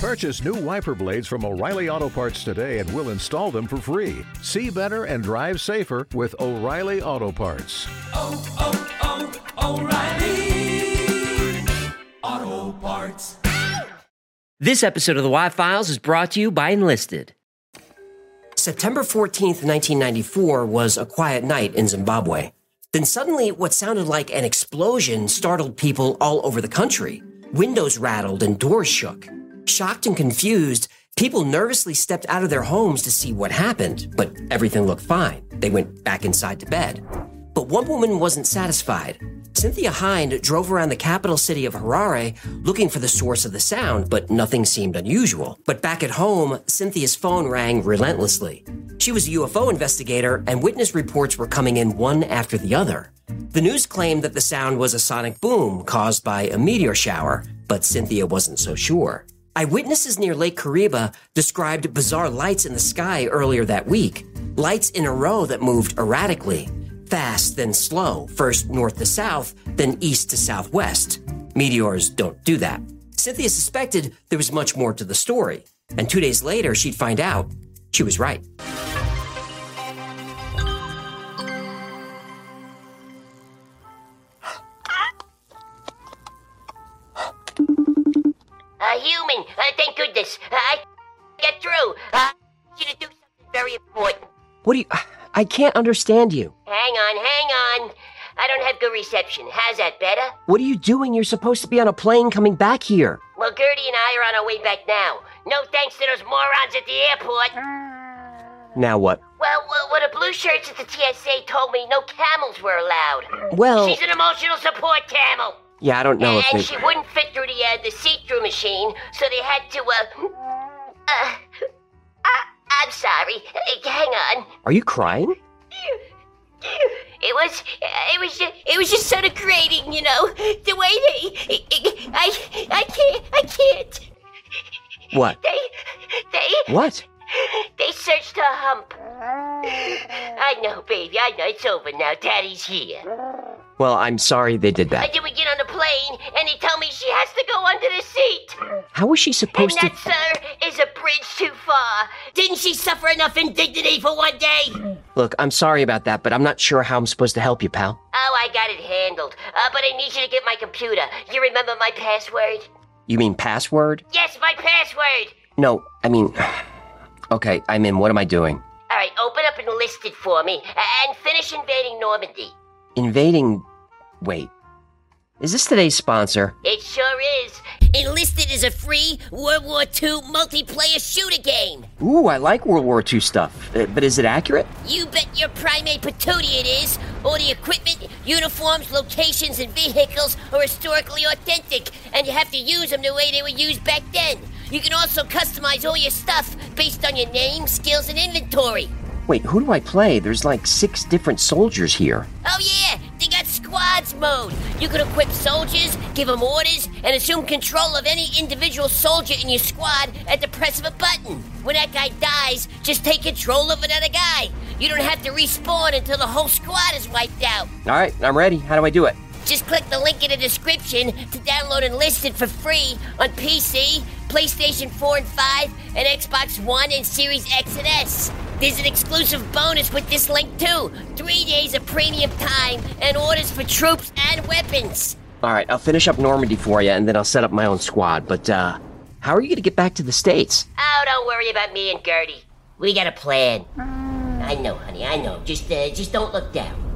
Purchase new wiper blades from O'Reilly Auto Parts today and we'll install them for free. See better and drive safer with O'Reilly Auto Parts. oh, oh, oh O'Reilly Auto Parts. This episode of the Y Files is brought to you by Enlisted. September 14th, 1994 was a quiet night in Zimbabwe. Then suddenly, what sounded like an explosion startled people all over the country. Windows rattled and doors shook. Shocked and confused, people nervously stepped out of their homes to see what happened, but everything looked fine. They went back inside to bed. But one woman wasn't satisfied. Cynthia Hind drove around the capital city of Harare looking for the source of the sound, but nothing seemed unusual. But back at home, Cynthia's phone rang relentlessly. She was a UFO investigator, and witness reports were coming in one after the other. The news claimed that the sound was a sonic boom caused by a meteor shower, but Cynthia wasn't so sure. Eyewitnesses near Lake Kariba described bizarre lights in the sky earlier that week. Lights in a row that moved erratically fast, then slow, first north to south, then east to southwest. Meteors don't do that. Cynthia suspected there was much more to the story, and two days later, she'd find out she was right. Through. Uh, I need you to do something very important. What do you. I can't understand you. Hang on, hang on. I don't have good reception. How's that better? What are you doing? You're supposed to be on a plane coming back here. Well, Gertie and I are on our way back now. No thanks to those morons at the airport. Now what? Well, well, well the blue shirts at the TSA told me no camels were allowed. Well, She's an emotional support camel. yeah, I don't know and if they. she wouldn't fit through the uh, the see-through machine, so they had to. Uh, uh, I, I'm sorry. Uh, hang on. Are you crying? It was, it was, ju- it was just so degrading, you know. The way they, I, I can't, I can't. What? They, they, What? they searched her hump. I know, baby. I know it's over now. Daddy's here. Well, I'm sorry they did that. And that. then we get on the plane, and they tell me she has to go under the seat. How was she And supposed to? that, sir, is a bridge too far. Didn't she suffer enough indignity for one day? Look, I'm sorry about that, but I'm not sure how I'm supposed to help you, pal. Oh, I got it handled. Uh, but I need you to get my computer. You remember my password? You mean password? Yes, my password. No, I mean. Okay, I'm in. What am I doing? All right, open up Enlisted for me and finish invading Normandy. Invading. Wait. Is this today's sponsor? It sure is. Enlisted is a free World War II multiplayer shooter game. Ooh, I like World War II stuff. Uh, but is it accurate? You bet your primate patootie it is. All the equipment, uniforms, locations, and vehicles are historically authentic, and you have to use them the way they were used back then. You can also customize all your stuff based on your name, skills, and inventory. Wait, who do I play? There's like six different soldiers here. Oh yeah, they got squads mode. You can equip soldiers, give them orders, and assume control of any individual soldier in your squad at the press of a button. When that guy dies, just take control of another guy. You don't have to respawn until the whole squad is wiped out. All right, I'm ready. How do I do it? Just click the link in the description to download Enlisted for free on PC, PlayStation 4 and 5, and Xbox One and Series X and S. There's an exclusive bonus with this link too. Three days of premium time and orders for troops and weapons. All right, I'll finish up Normandy for you, and then I'll set up my own squad. But uh, how are you going to get back to the states? Oh, don't worry about me and Gertie. We got a plan. I know, honey. I know. Just, uh, just don't look down.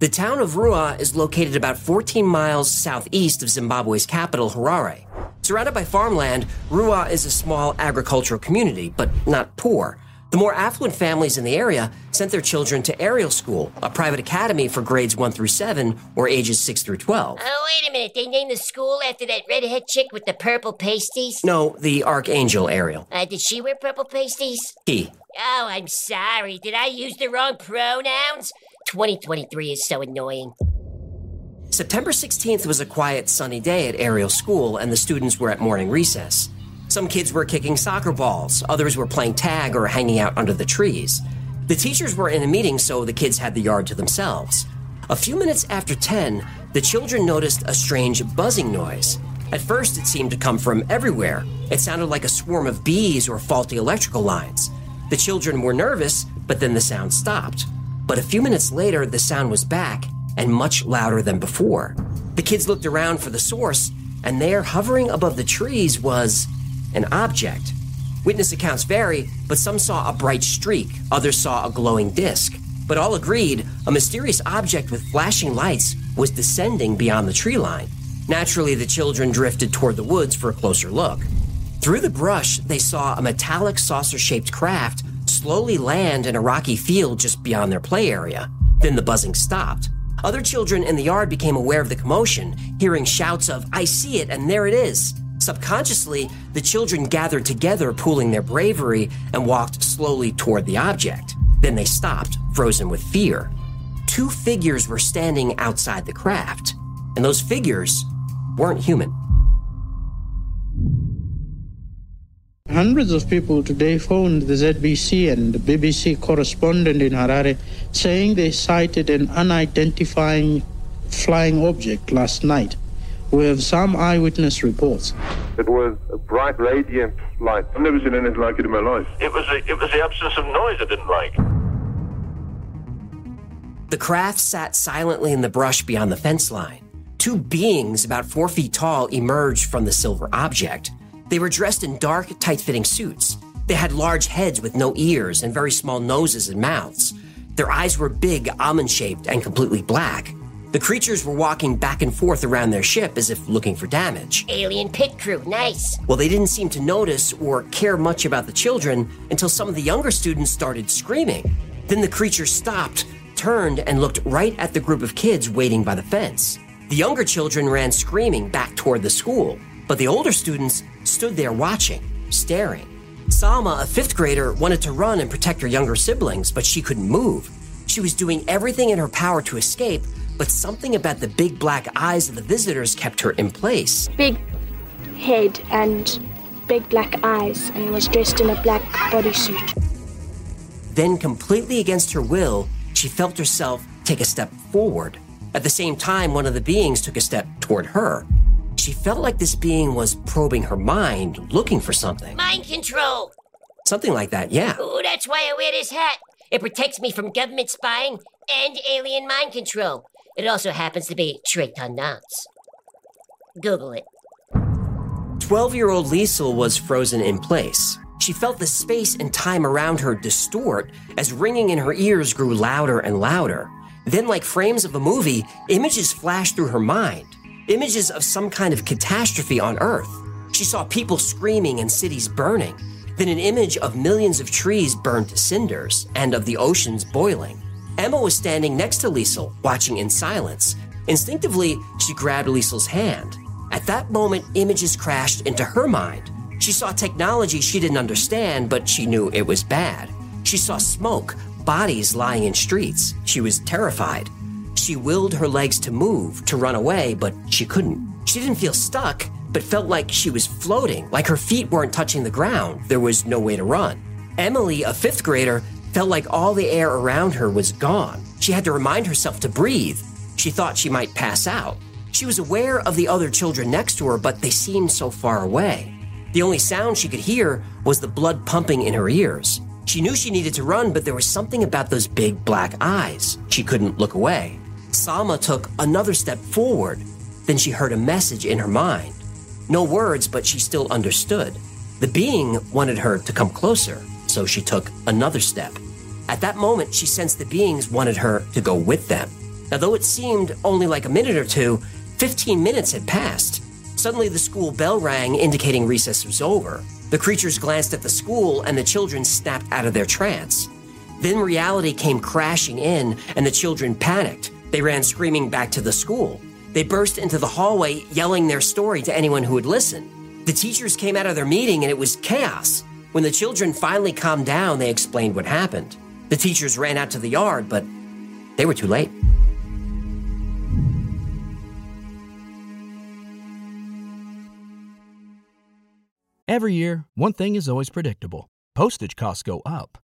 The town of Ruwa is located about 14 miles southeast of Zimbabwe's capital, Harare. Surrounded by farmland, Ruwa is a small agricultural community, but not poor. The more affluent families in the area sent their children to Ariel School, a private academy for grades 1 through 7 or ages 6 through 12. Oh, wait a minute. They named the school after that redhead chick with the purple pasties? No, the Archangel Ariel. Uh, did she wear purple pasties? He. Oh, I'm sorry. Did I use the wrong pronouns? 2023 is so annoying. September 16th was a quiet, sunny day at Ariel School, and the students were at morning recess. Some kids were kicking soccer balls, others were playing tag or hanging out under the trees. The teachers were in a meeting, so the kids had the yard to themselves. A few minutes after 10, the children noticed a strange buzzing noise. At first, it seemed to come from everywhere. It sounded like a swarm of bees or faulty electrical lines. The children were nervous, but then the sound stopped. But a few minutes later, the sound was back and much louder than before. The kids looked around for the source, and there, hovering above the trees, was an object. Witness accounts vary, but some saw a bright streak, others saw a glowing disc. But all agreed a mysterious object with flashing lights was descending beyond the tree line. Naturally, the children drifted toward the woods for a closer look. Through the brush, they saw a metallic saucer shaped craft slowly land in a rocky field just beyond their play area. Then the buzzing stopped. Other children in the yard became aware of the commotion, hearing shouts of, I see it, and there it is. Subconsciously, the children gathered together, pooling their bravery, and walked slowly toward the object. Then they stopped, frozen with fear. Two figures were standing outside the craft, and those figures weren't human. Hundreds of people today phoned the ZBC and the BBC correspondent in Harare saying they sighted an unidentified flying object last night. We have some eyewitness reports. It was a bright, radiant light. I've never seen anything like it in my life. It was, a, it was the absence of noise I didn't like. The craft sat silently in the brush beyond the fence line. Two beings about four feet tall emerged from the silver object. They were dressed in dark, tight fitting suits. They had large heads with no ears and very small noses and mouths. Their eyes were big, almond shaped, and completely black. The creatures were walking back and forth around their ship as if looking for damage. Alien pit crew, nice. Well, they didn't seem to notice or care much about the children until some of the younger students started screaming. Then the creatures stopped, turned, and looked right at the group of kids waiting by the fence. The younger children ran screaming back toward the school, but the older students stood there watching, staring. Salma, a fifth grader, wanted to run and protect her younger siblings, but she couldn't move. She was doing everything in her power to escape, but something about the big black eyes of the visitors kept her in place. Big head and big black eyes, and was dressed in a black bodysuit. Then, completely against her will, she felt herself take a step forward. At the same time, one of the beings took a step toward her. She felt like this being was probing her mind, looking for something. Mind control. Something like that, yeah. Ooh, that's why I wear this hat. It protects me from government spying and alien mind control. It also happens to be nuts. Google it. 12 year old Liesel was frozen in place. She felt the space and time around her distort as ringing in her ears grew louder and louder. Then, like frames of a movie, images flashed through her mind images of some kind of catastrophe on Earth. She saw people screaming and cities burning, then an image of millions of trees burned to cinders and of the oceans boiling. Emma was standing next to Liesel, watching in silence. Instinctively, she grabbed Liesel's hand. At that moment, images crashed into her mind. She saw technology she didn't understand, but she knew it was bad. She saw smoke, bodies lying in streets. She was terrified. She willed her legs to move, to run away, but she couldn't. She didn't feel stuck, but felt like she was floating, like her feet weren't touching the ground. There was no way to run. Emily, a fifth grader, felt like all the air around her was gone. She had to remind herself to breathe. She thought she might pass out. She was aware of the other children next to her, but they seemed so far away. The only sound she could hear was the blood pumping in her ears. She knew she needed to run, but there was something about those big black eyes. She couldn't look away. Salma took another step forward. Then she heard a message in her mind. No words, but she still understood. The being wanted her to come closer, so she took another step. At that moment, she sensed the beings wanted her to go with them. Now, though it seemed only like a minute or two, 15 minutes had passed. Suddenly, the school bell rang, indicating recess was over. The creatures glanced at the school, and the children snapped out of their trance. Then reality came crashing in, and the children panicked. They ran screaming back to the school. They burst into the hallway, yelling their story to anyone who would listen. The teachers came out of their meeting and it was chaos. When the children finally calmed down, they explained what happened. The teachers ran out to the yard, but they were too late. Every year, one thing is always predictable postage costs go up.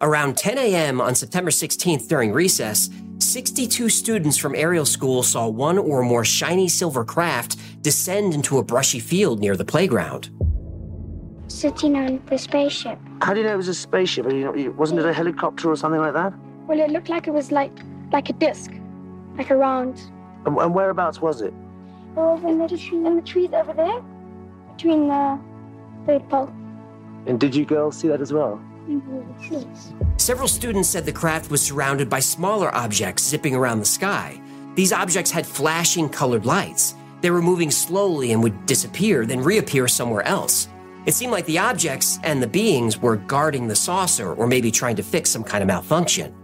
Around 10 a.m. on September 16th during recess, 62 students from Ariel School saw one or more shiny silver craft descend into a brushy field near the playground. Sitting on the spaceship. How do you know it was a spaceship? Wasn't it a helicopter or something like that? Well, it looked like it was like like a disc, like a round. And, and whereabouts was it? Over in the, in the trees over there, between the third pole. And did you girls see that as well? Several students said the craft was surrounded by smaller objects zipping around the sky. These objects had flashing colored lights. They were moving slowly and would disappear, then reappear somewhere else. It seemed like the objects and the beings were guarding the saucer or maybe trying to fix some kind of malfunction.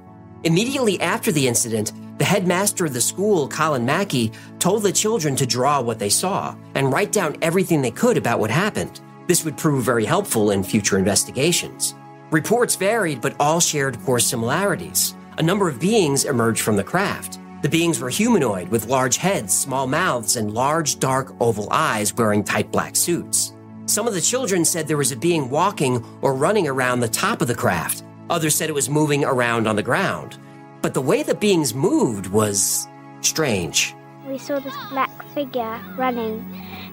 Immediately after the incident, the headmaster of the school, Colin Mackie, told the children to draw what they saw and write down everything they could about what happened. This would prove very helpful in future investigations. Reports varied, but all shared core similarities. A number of beings emerged from the craft. The beings were humanoid with large heads, small mouths, and large, dark, oval eyes wearing tight black suits. Some of the children said there was a being walking or running around the top of the craft. Others said it was moving around on the ground. But the way the beings moved was strange. We saw this black figure running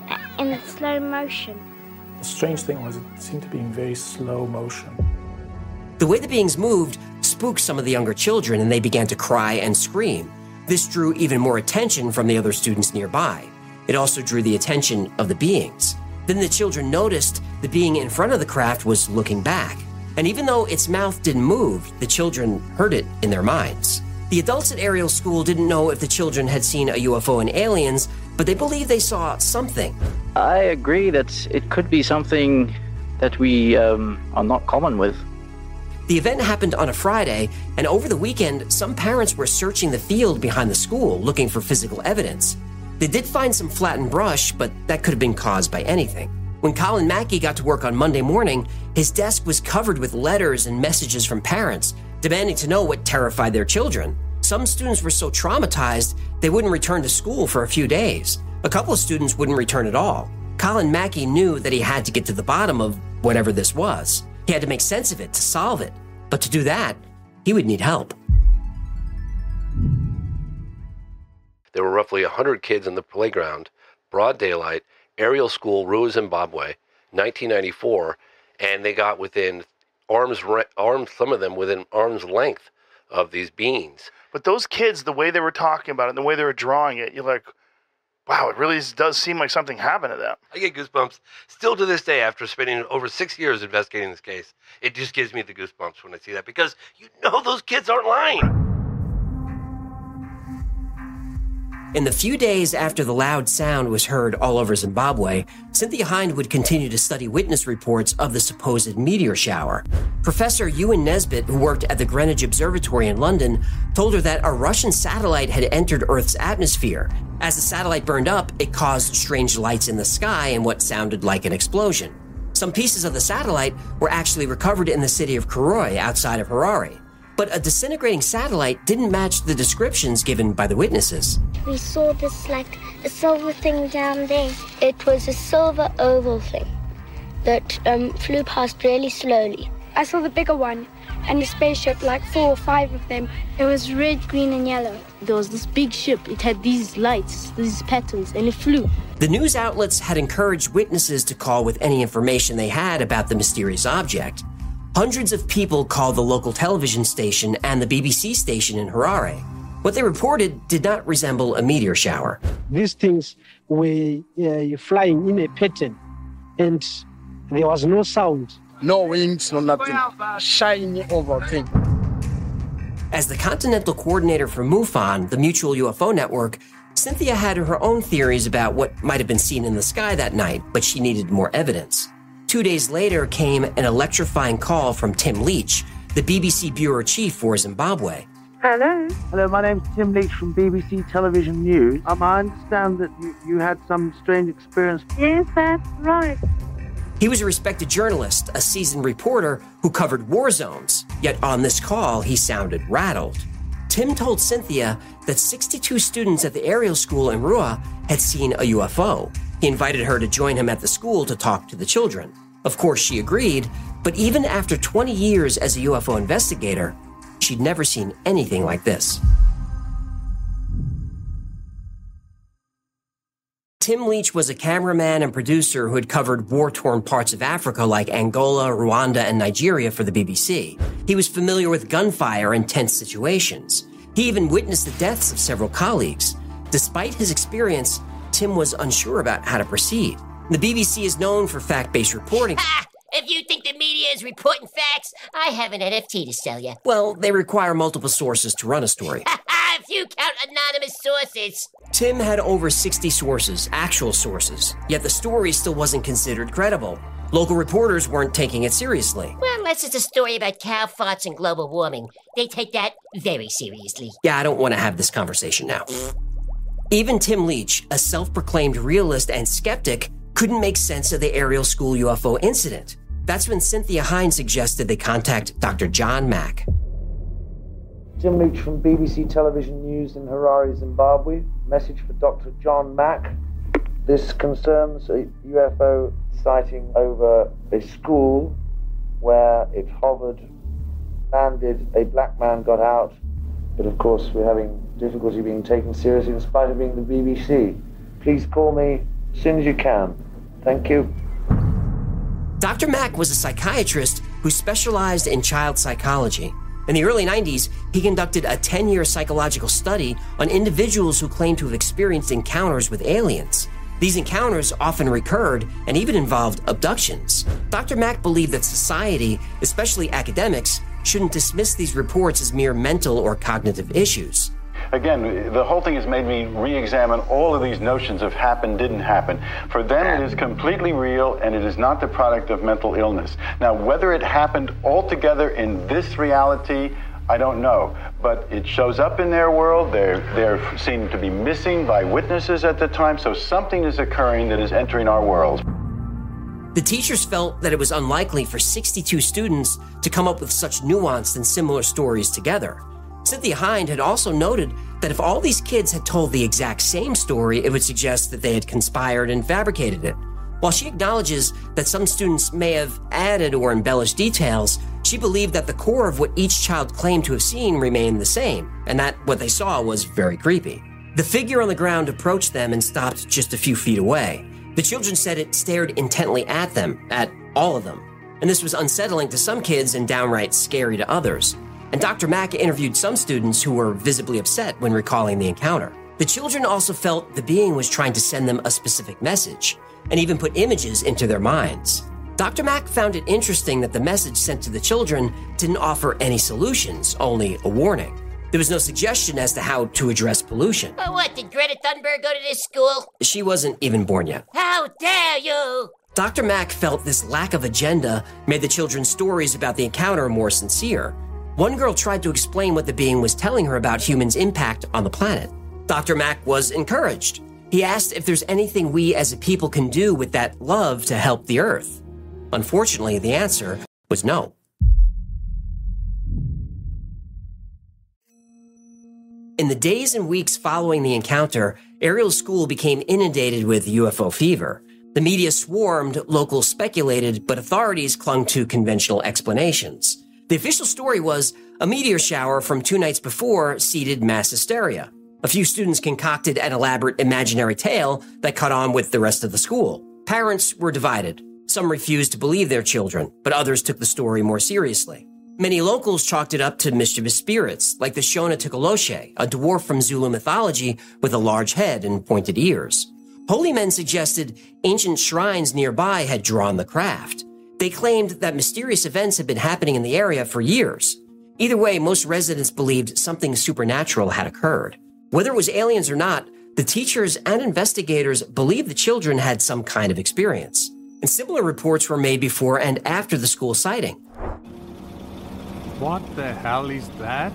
uh, in a slow motion. The strange thing was it seemed to be in very slow motion. The way the beings moved spooked some of the younger children and they began to cry and scream. This drew even more attention from the other students nearby. It also drew the attention of the beings. Then the children noticed the being in front of the craft was looking back. And even though its mouth didn't move, the children heard it in their minds. The adults at Ariel School didn't know if the children had seen a UFO and aliens, but they believed they saw something. I agree that it could be something that we um, are not common with. The event happened on a Friday, and over the weekend, some parents were searching the field behind the school looking for physical evidence. They did find some flattened brush, but that could have been caused by anything. When Colin Mackie got to work on Monday morning, his desk was covered with letters and messages from parents demanding to know what terrified their children. Some students were so traumatized they wouldn't return to school for a few days. A couple of students wouldn't return at all. Colin Mackie knew that he had to get to the bottom of whatever this was. He had to make sense of it to solve it. But to do that, he would need help. There were roughly 100 kids in the playground, broad daylight, Ariel School, Ruwa, Zimbabwe, 1994, and they got within arms, arms, some of them within arm's length of these beings. But those kids, the way they were talking about it, and the way they were drawing it, you're like, wow, it really does seem like something happened to them. I get goosebumps still to this day after spending over six years investigating this case. It just gives me the goosebumps when I see that because you know those kids aren't lying. In the few days after the loud sound was heard all over Zimbabwe, Cynthia Hind would continue to study witness reports of the supposed meteor shower. Professor Ewan Nesbitt, who worked at the Greenwich Observatory in London, told her that a Russian satellite had entered Earth's atmosphere. As the satellite burned up, it caused strange lights in the sky and what sounded like an explosion. Some pieces of the satellite were actually recovered in the city of Karoi outside of Harare but a disintegrating satellite didn't match the descriptions given by the witnesses. We saw this like a silver thing down there. It was a silver oval thing that um, flew past really slowly. I saw the bigger one and the spaceship, like four or five of them. It was red, green, and yellow. There was this big ship. It had these lights, these patterns, and it flew. The news outlets had encouraged witnesses to call with any information they had about the mysterious object. Hundreds of people called the local television station and the BBC station in Harare. What they reported did not resemble a meteor shower. These things were uh, flying in a pattern, and there was no sound. No wings, no nothing. Shiny over thing. As the continental coordinator for MUFON, the Mutual UFO Network, Cynthia had her own theories about what might have been seen in the sky that night, but she needed more evidence. Two days later came an electrifying call from Tim Leach, the BBC bureau chief for Zimbabwe. Hello. Hello, my name's Tim Leach from BBC Television News. Um, I understand that you, you had some strange experience. Yes, that's right. He was a respected journalist, a seasoned reporter who covered war zones, yet on this call he sounded rattled. Tim told Cynthia that 62 students at the Ariel school in Ruwa had seen a UFO. He invited her to join him at the school to talk to the children. Of course, she agreed, but even after 20 years as a UFO investigator, she'd never seen anything like this. Tim Leach was a cameraman and producer who had covered war torn parts of Africa like Angola, Rwanda, and Nigeria for the BBC. He was familiar with gunfire and tense situations. He even witnessed the deaths of several colleagues. Despite his experience, Tim was unsure about how to proceed. The BBC is known for fact based reporting. Ha! If you think the media is reporting facts, I have an NFT to sell you. Well, they require multiple sources to run a story. if you count anonymous sources. Tim had over 60 sources, actual sources, yet the story still wasn't considered credible. Local reporters weren't taking it seriously. Well, unless it's a story about cow farts and global warming. They take that very seriously. Yeah, I don't want to have this conversation now. Even Tim Leach, a self proclaimed realist and skeptic, couldn't make sense of the Ariel school UFO incident. That's when Cynthia Hind suggested they contact Dr. John Mack. Tim Leach from BBC Television News in Harare, Zimbabwe. Message for Dr. John Mack. This concerns a UFO sighting over a school where it hovered, landed, a black man got out, but of course we're having difficulty being taken seriously in spite of being the BBC. Please call me as soon as you can. Thank you. Dr. Mack was a psychiatrist who specialized in child psychology. In the early 90s, he conducted a 10 year psychological study on individuals who claimed to have experienced encounters with aliens. These encounters often recurred and even involved abductions. Dr. Mack believed that society, especially academics, shouldn't dismiss these reports as mere mental or cognitive issues. Again, the whole thing has made me re examine all of these notions of happened, didn't happen. For them, it is completely real and it is not the product of mental illness. Now, whether it happened altogether in this reality, I don't know, but it shows up in their world. They're, they're seen to be missing by witnesses at the time, so something is occurring that is entering our world. The teachers felt that it was unlikely for 62 students to come up with such nuanced and similar stories together. Cynthia Hind had also noted that if all these kids had told the exact same story, it would suggest that they had conspired and fabricated it. While she acknowledges that some students may have added or embellished details, she believed that the core of what each child claimed to have seen remained the same, and that what they saw was very creepy. The figure on the ground approached them and stopped just a few feet away. The children said it stared intently at them, at all of them, and this was unsettling to some kids and downright scary to others. And Dr. Mack interviewed some students who were visibly upset when recalling the encounter. The children also felt the being was trying to send them a specific message, and even put images into their minds. Dr. Mack found it interesting that the message sent to the children didn't offer any solutions, only a warning. There was no suggestion as to how to address pollution. Oh, what? Did Greta Thunberg go to this school? She wasn't even born yet. How dare you! Dr. Mack felt this lack of agenda made the children's stories about the encounter more sincere. One girl tried to explain what the being was telling her about humans' impact on the planet. Dr. Mack was encouraged. He asked if there's anything we as a people can do with that love to help the Earth. Unfortunately, the answer was no. In the days and weeks following the encounter, Ariel School became inundated with UFO fever. The media swarmed, locals speculated, but authorities clung to conventional explanations. The official story was a meteor shower from two nights before seeded mass hysteria. A few students concocted an elaborate imaginary tale that caught on with the rest of the school. Parents were divided. Some refused to believe their children, but others took the story more seriously. Many locals chalked it up to mischievous spirits, like the Shona Tokoloshe, a dwarf from Zulu mythology with a large head and pointed ears. Holy men suggested ancient shrines nearby had drawn the craft. They claimed that mysterious events had been happening in the area for years. Either way, most residents believed something supernatural had occurred. Whether it was aliens or not, the teachers and investigators believed the children had some kind of experience. And similar reports were made before and after the school sighting. What the hell is that?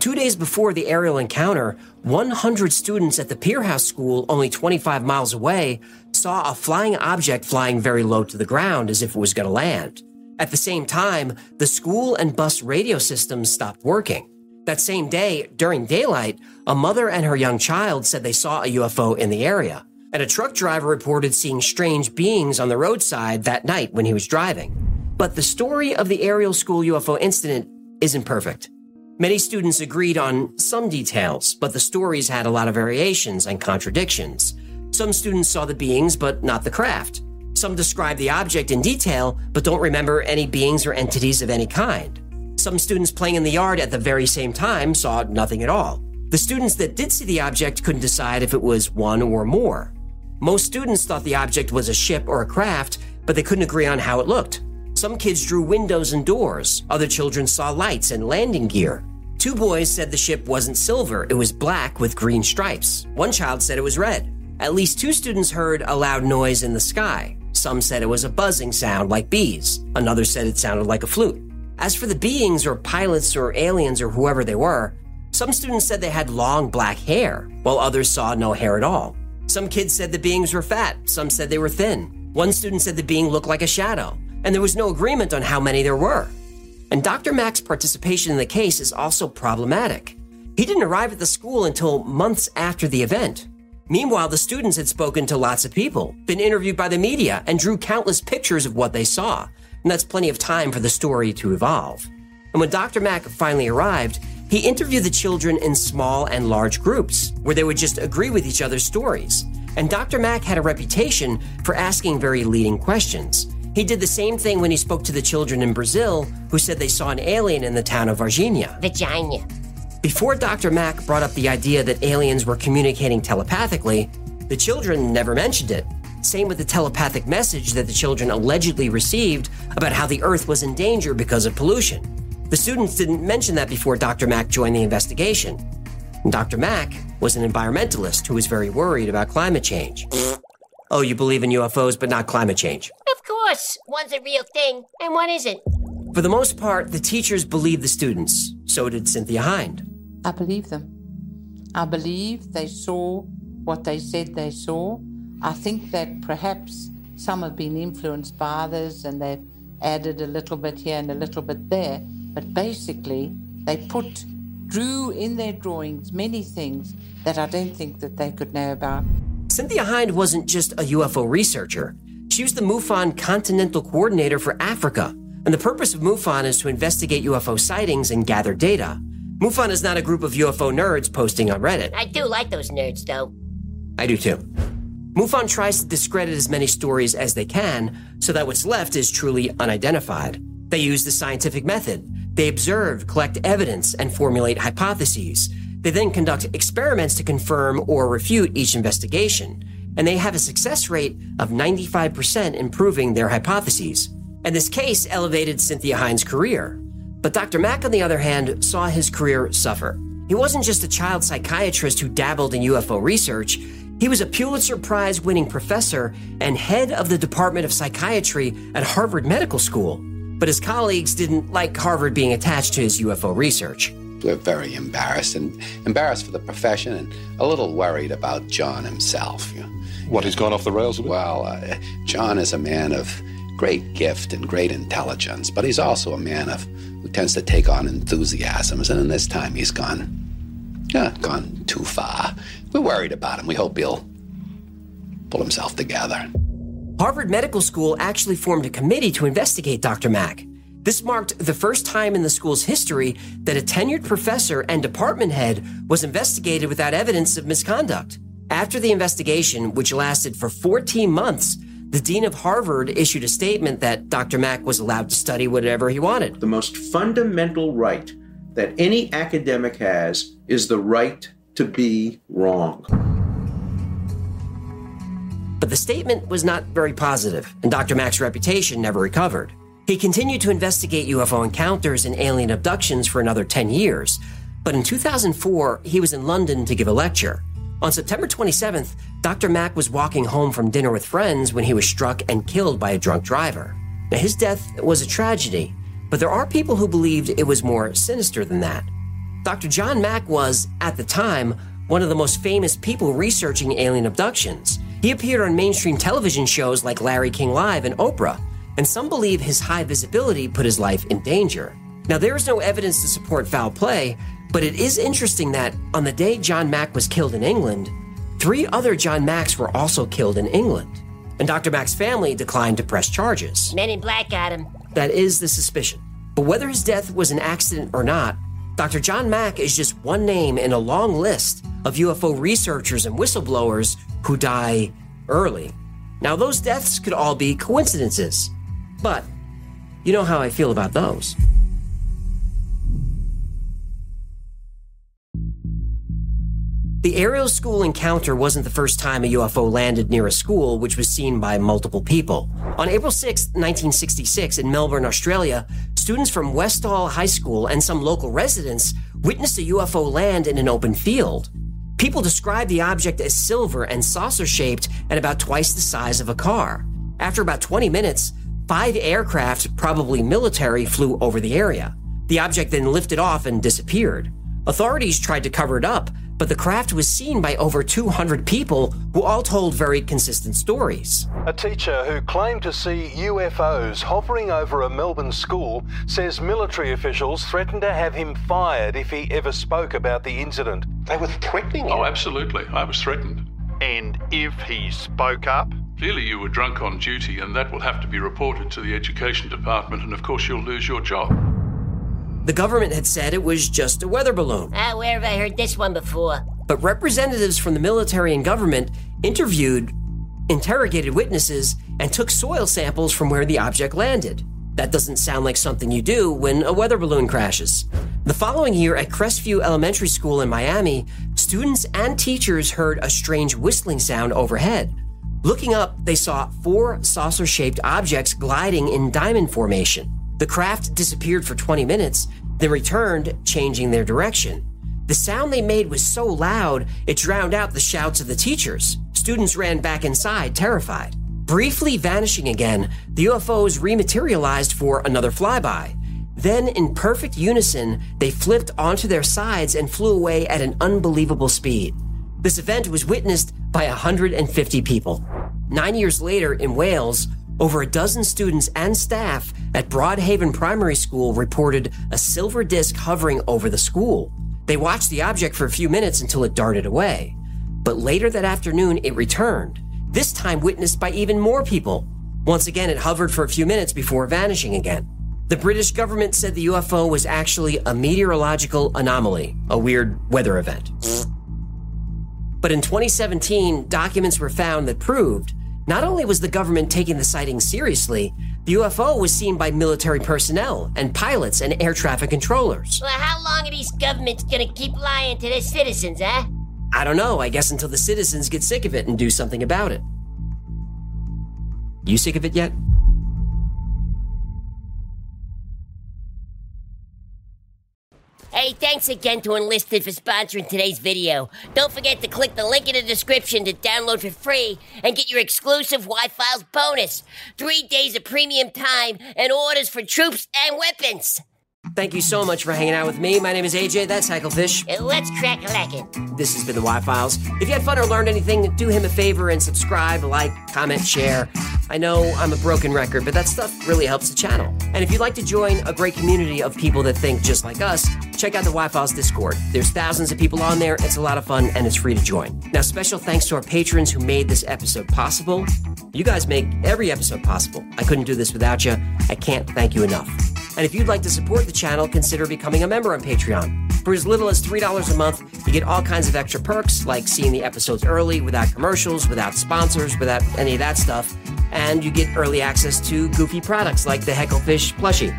Two days before the Ariel encounter, 100 students at the Peterhouse School, only 25 miles away, saw a flying object flying very low to the ground as if it was going to land. At the same time, the school and bus radio systems stopped working. That same day, during daylight, a mother and her young child said they saw a UFO in the area. And a truck driver reported seeing strange beings on the roadside that night when he was driving. But the story of the Ariel school UFO incident isn't perfect. Many students agreed on some details, but the stories had a lot of variations and contradictions. Some students saw the beings, but not the craft. Some describe the object in detail, but don't remember any beings or entities of any kind. Some students playing in the yard at the very same time saw nothing at all. The students that did see the object couldn't decide if it was one or more. Most students thought the object was a ship or a craft, but they couldn't agree on how it looked. Some kids drew windows and doors. Other children saw lights and landing gear. Two boys said the ship wasn't silver, it was black with green stripes. One child said it was red. At least two students heard a loud noise in the sky. Some said it was a buzzing sound like bees. Another said it sounded like a flute. As for the beings or pilots or aliens or whoever they were, some students said they had long black hair, while others saw no hair at all. Some kids said the beings were fat, some said they were thin. One student said the being looked like a shadow, and there was no agreement on how many there were. And Dr. Mack's participation in the case is also problematic. He didn't arrive at the school until months after the event. Meanwhile, the students had spoken to lots of people, been interviewed by the media, and drew countless pictures of what they saw. And that's plenty of time for the story to evolve. And when Dr. Mack finally arrived, he interviewed the children in small and large groups where they would just agree with each other's stories. And Dr. Mack had a reputation for asking very leading questions. He did the same thing when he spoke to the children in Brazil who said they saw an alien in the town of Varginha. Vagina. Before Dr. Mack brought up the idea that aliens were communicating telepathically, the children never mentioned it. Same with the telepathic message that the children allegedly received about how the Earth was in danger because of pollution. The students didn't mention that before Dr. Mack joined the investigation. Dr. Mack was an environmentalist who was very worried about climate change. oh, you believe in UFOs but not climate change? Of course, one's a real thing and one isn't. For the most part, the teachers believed the students. So did Cynthia Hind. I believe them. I believe they saw what they said they saw. I think that perhaps some have been influenced by others and they've added a little bit here and a little bit there. But basically, they put, drew in their drawings many things that I don't think that they could know about. Cynthia Hind wasn't just a UFO researcher. She was the MUFON Continental Coordinator for Africa. And the purpose of MUFON is to investigate UFO sightings and gather data. MUFON is not a group of UFO nerds posting on Reddit. I do like those nerds, though. I do too. MUFON tries to discredit as many stories as they can so that what's left is truly unidentified. They use the scientific method. They observe, collect evidence, and formulate hypotheses. They then conduct experiments to confirm or refute each investigation. And they have a success rate of 95% in proving their hypotheses. And this case elevated Cynthia Hind's career. But Dr. Mack, on the other hand, saw his career suffer. He wasn't just a child psychiatrist who dabbled in UFO research. He was a Pulitzer Prize winning professor and head of the Department of Psychiatry at Harvard Medical School. But his colleagues didn't like Harvard being attached to his UFO research. We're very embarrassed and embarrassed for the profession and a little worried about John himself. You know. What, he's gone off the rails a bit? Well, uh, John is a man of great gift and great intelligence, but he's also a man of who tends to take on enthusiasms, and in this time he's gone, yeah, gone too far. We're worried about him. We hope he'll pull himself together. Harvard Medical School actually formed a committee to investigate Dr. Mack. This marked the first time in the school's history that a tenured professor and department head was investigated without evidence of misconduct. After the investigation, which lasted for 14 months, the dean of Harvard issued a statement that Dr. Mack was allowed to study whatever he wanted. The most fundamental right that any academic has is the right to be wrong. But the statement was not very positive, and Dr. Mack's reputation never recovered. He continued to investigate UFO encounters and alien abductions for another 10 years, but in 2004, he was in London to give a lecture. On September 27th, Dr. Mack was walking home from dinner with friends when he was struck and killed by a drunk driver. Now, his death was a tragedy, but there are people who believed it was more sinister than that. Dr. John Mack was, at the time, one of the most famous people researching alien abductions. He appeared on mainstream television shows like Larry King Live and Oprah, and some believe his high visibility put his life in danger. Now, there is no evidence to support foul play, but it is interesting that on the day John Mack was killed in England, three other John Macks were also killed in England. And Dr. Mack's family declined to press charges. Men in Black got him. That is the suspicion. But whether his death was an accident or not, Dr. John Mack is just one name in a long list of UFO researchers and whistleblowers who die early. Now, those deaths could all be coincidences, but you know how I feel about those. The Ariel school encounter wasn't the first time a UFO landed near a school, which was seen by multiple people. On April 6, 1966, in Melbourne, Australia, students from Westall High School and some local residents witnessed a UFO land in an open field. People described the object as silver and saucer shaped and about twice the size of a car. After about 20 minutes, five aircraft, probably military, flew over the area. The object then lifted off and disappeared. Authorities tried to cover it up, but the craft was seen by over 200 people who all told very consistent stories. A teacher who claimed to see UFOs hovering over a Melbourne school says military officials threatened to have him fired if he ever spoke about the incident. They were threatening him. Oh, absolutely. I was threatened. And if he spoke up? Clearly, you were drunk on duty, and that will have to be reported to the Education Department, and of course, you'll lose your job. The government had said it was just a weather balloon. Ah, where have I heard this one before? But representatives from the military and government interviewed, interrogated witnesses, and took soil samples from where the object landed. That doesn't sound like something you do when a weather balloon crashes. The following year at Crestview Elementary School in Miami, students and teachers heard a strange whistling sound overhead. Looking up, they saw four saucer shaped objects gliding in diamond formation. The craft disappeared for 20 minutes, then returned, changing their direction. The sound they made was so loud, it drowned out the shouts of the teachers. Students ran back inside, terrified. Briefly vanishing again, the UFOs rematerialized for another flyby. Then, in perfect unison, they flipped onto their sides and flew away at an unbelievable speed. This event was witnessed by 150 people. Nine years later, in Wales, over a dozen students and staff at Broadhaven Primary School reported a silver disc hovering over the school. They watched the object for a few minutes until it darted away. But later that afternoon, it returned, this time witnessed by even more people. Once again, it hovered for a few minutes before vanishing again. The British government said the UFO was actually a meteorological anomaly, a weird weather event. But in 2017, documents were found that proved not only was the government taking the sighting seriously, the UFO was seen by military personnel and pilots and air traffic controllers. Well, how long are these governments gonna keep lying to their citizens, eh? I don't know, I guess until the citizens get sick of it and do something about it. You sick of it yet? Hey, thanks again to Enlisted for sponsoring today's video. Don't forget to click the link in the description to download for free and get your exclusive Y-Files bonus. Three days of premium time and orders for troops and weapons. Thank you so much for hanging out with me. My name is AJ, that's Hecklefish. Uh, Let's crack a lackin'. This has been the Y Files. If you had fun or learned anything, do him a favor and subscribe, like, comment, share. I know I'm a broken record, but that stuff really helps the channel. And if you'd like to join a great community of people that think just like us, check out the Files Discord. There's thousands of people on there, it's a lot of fun, and it's free to join. Now, special thanks to our patrons who made this episode possible. You guys make every episode possible. I couldn't do this without you. I can't thank you enough. And if you'd like to support the channel, consider becoming a member on Patreon. For as little as $3 a month, you get all kinds of extra perks like seeing the episodes early without commercials, without sponsors, without any of that stuff. And you get early access to goofy products like the Hecklefish plushie.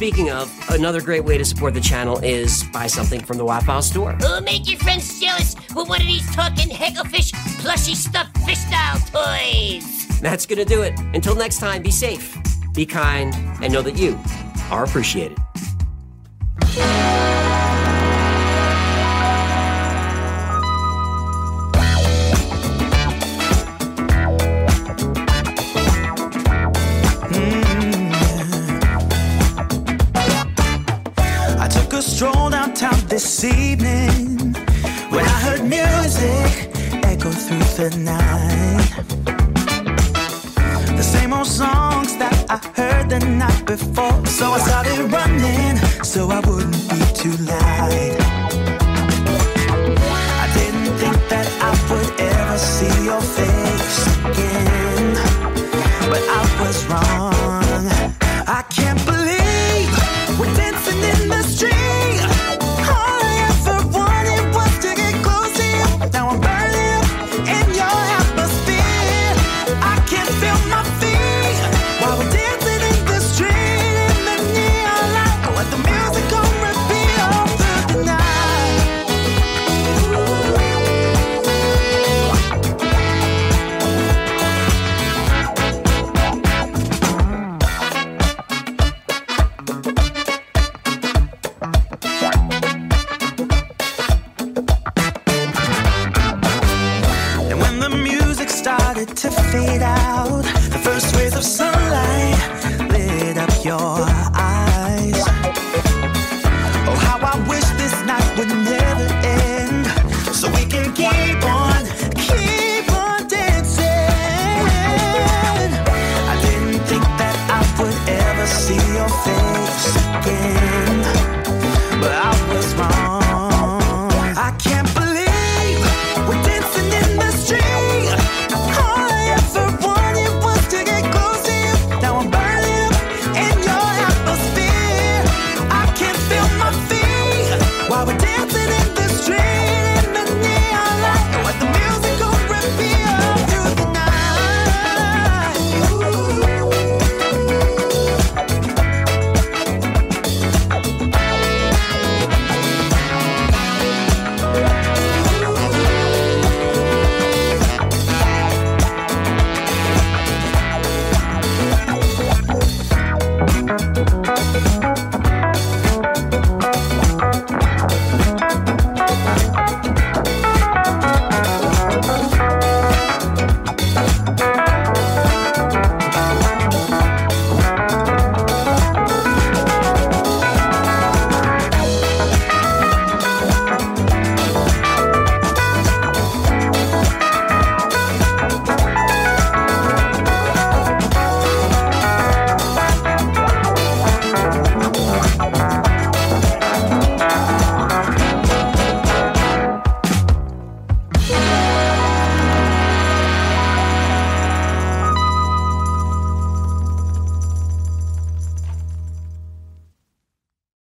Speaking of, another great way to support the channel is buy something from the Wi-Fi store. Oh, make your friends jealous with one of these talking hecklefish plushy stuffed fish style toys. That's gonna do it. Until next time, be safe, be kind, and know that you are appreciated. The same old songs that I heard the night before. So I started running so I wouldn't be too late.